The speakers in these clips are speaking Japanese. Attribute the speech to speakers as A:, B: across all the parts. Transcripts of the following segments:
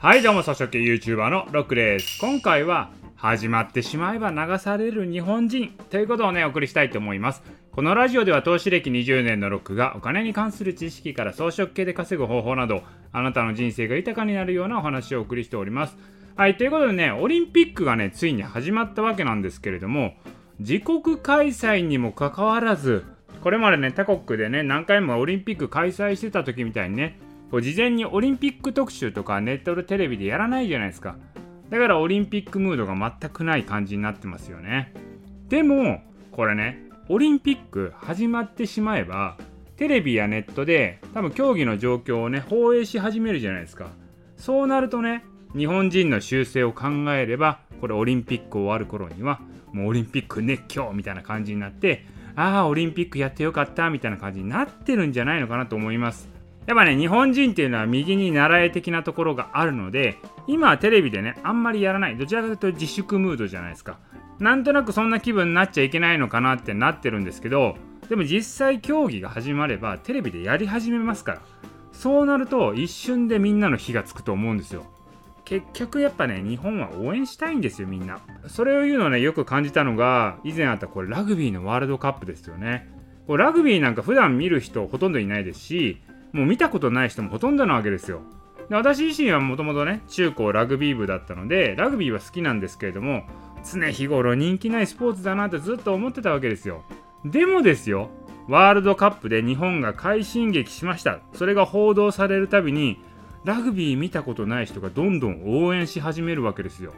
A: はいどうも草食系 YouTuber のロックです。今回は始まってしまえば流される日本人ということをねお送りしたいと思います。このラジオでは投資歴20年のロックがお金に関する知識から装飾系で稼ぐ方法などあなたの人生が豊かになるようなお話をお送りしております。はいということでねオリンピックがねついに始まったわけなんですけれども自国開催にもかかわらずこれまでね他国でね何回もオリンピック開催してた時みたいにねこう事前にオリンピック特集とかネットでテレビでやらないじゃないですか。だからオリンピックムードが全くない感じになってますよね。でもこれねオリンピック始まってしまえばテレビやネットで多分競技の状況をね放映し始めるじゃないですか。そうなるとね日本人の習性を考えればこれオリンピック終わる頃にはもうオリンピック熱狂みたいな感じになってああオリンピックやってよかったみたいな感じになってるんじゃないのかなと思います。やっぱね、日本人っていうのは右に習え的なところがあるので、今はテレビでね、あんまりやらない。どちらかというと自粛ムードじゃないですか。なんとなくそんな気分になっちゃいけないのかなってなってるんですけど、でも実際競技が始まればテレビでやり始めますから。そうなると一瞬でみんなの火がつくと思うんですよ。結局やっぱね、日本は応援したいんですよ、みんな。それを言うのね、よく感じたのが、以前あったこれラグビーのワールドカップですよね。こうラグビーなんか普段見る人ほとんどいないですし、もう見たことない人もほとんどなわけですよ。で私自身はもともとね中高ラグビー部だったのでラグビーは好きなんですけれども常日頃人気ないスポーツだなってずっと思ってたわけですよ。でもですよワールドカップで日本が快進撃しましたそれが報道されるたびにラグビー見たことない人がどんどん応援し始めるわけですよ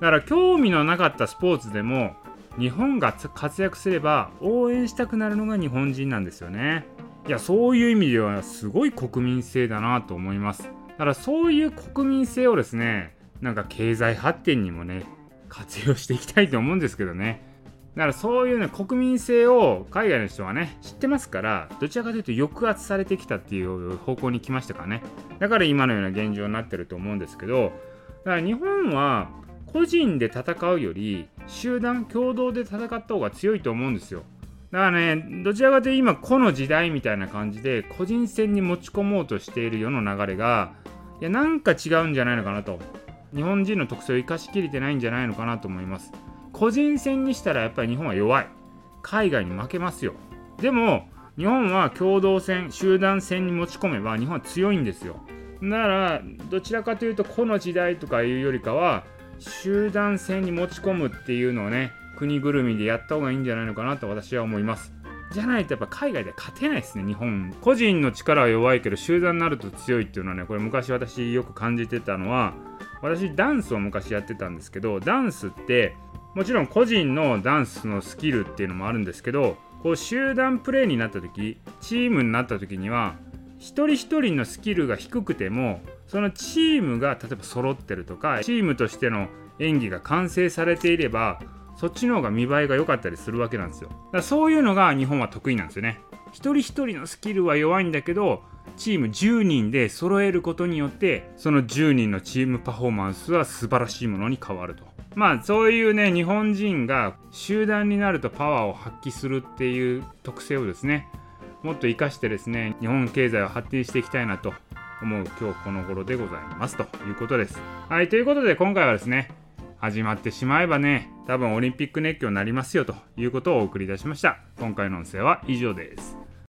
A: だから興味のなかったスポーツでも日本が活躍すれば応援したくなるのが日本人なんですよねいやそういう意味ではすごい国民性だなと思います。だからそういう国民性をですねなんか経済発展にもね活用していきたいと思うんですけどね。だからそういうね国民性を海外の人はね知ってますからどちらかというと抑圧されてきたっていう方向に来ましたからね。だから今のような現状になってると思うんですけどだから日本は個人で戦うより集団共同で戦った方が強いと思うんですよ。だからね、どちらかというと今、この時代みたいな感じで、個人戦に持ち込もうとしている世の流れが、いや、なんか違うんじゃないのかなと。日本人の特性を生かしきれてないんじゃないのかなと思います。個人戦にしたらやっぱり日本は弱い。海外に負けますよ。でも、日本は共同戦、集団戦に持ち込めば日本は強いんですよ。だから、どちらかというと、この時代とかいうよりかは、集団戦に持ち込むっていうのをね、国ぐるみでやった方がいいんじゃないのかなと私は思います。じゃないとやっぱ海外で勝てないですね、日本。個人の力は弱いけど集団になると強いっていうのはね、これ昔私よく感じてたのは、私ダンスを昔やってたんですけど、ダンスってもちろん個人のダンスのスキルっていうのもあるんですけど、こう集団プレーになった時、チームになった時には、一人一人のスキルが低くても、そのチームが例えば揃ってるとか、チームとしての演技が完成されていれば、そっちの方が見栄えが良かったりするわけなんですよ。だからそういうのが日本は得意なんですよね。一人一人のスキルは弱いんだけどチーム10人で揃えることによってその10人のチームパフォーマンスは素晴らしいものに変わると。まあそういうね日本人が集団になるとパワーを発揮するっていう特性をですねもっと活かしてですね日本経済を発展していきたいなと思う今日この頃でございますということです。はいということで今回はですね始まってしまえばね、多分オリンピック熱狂になりますよということをお送りいたしました。今回の音声は以上です。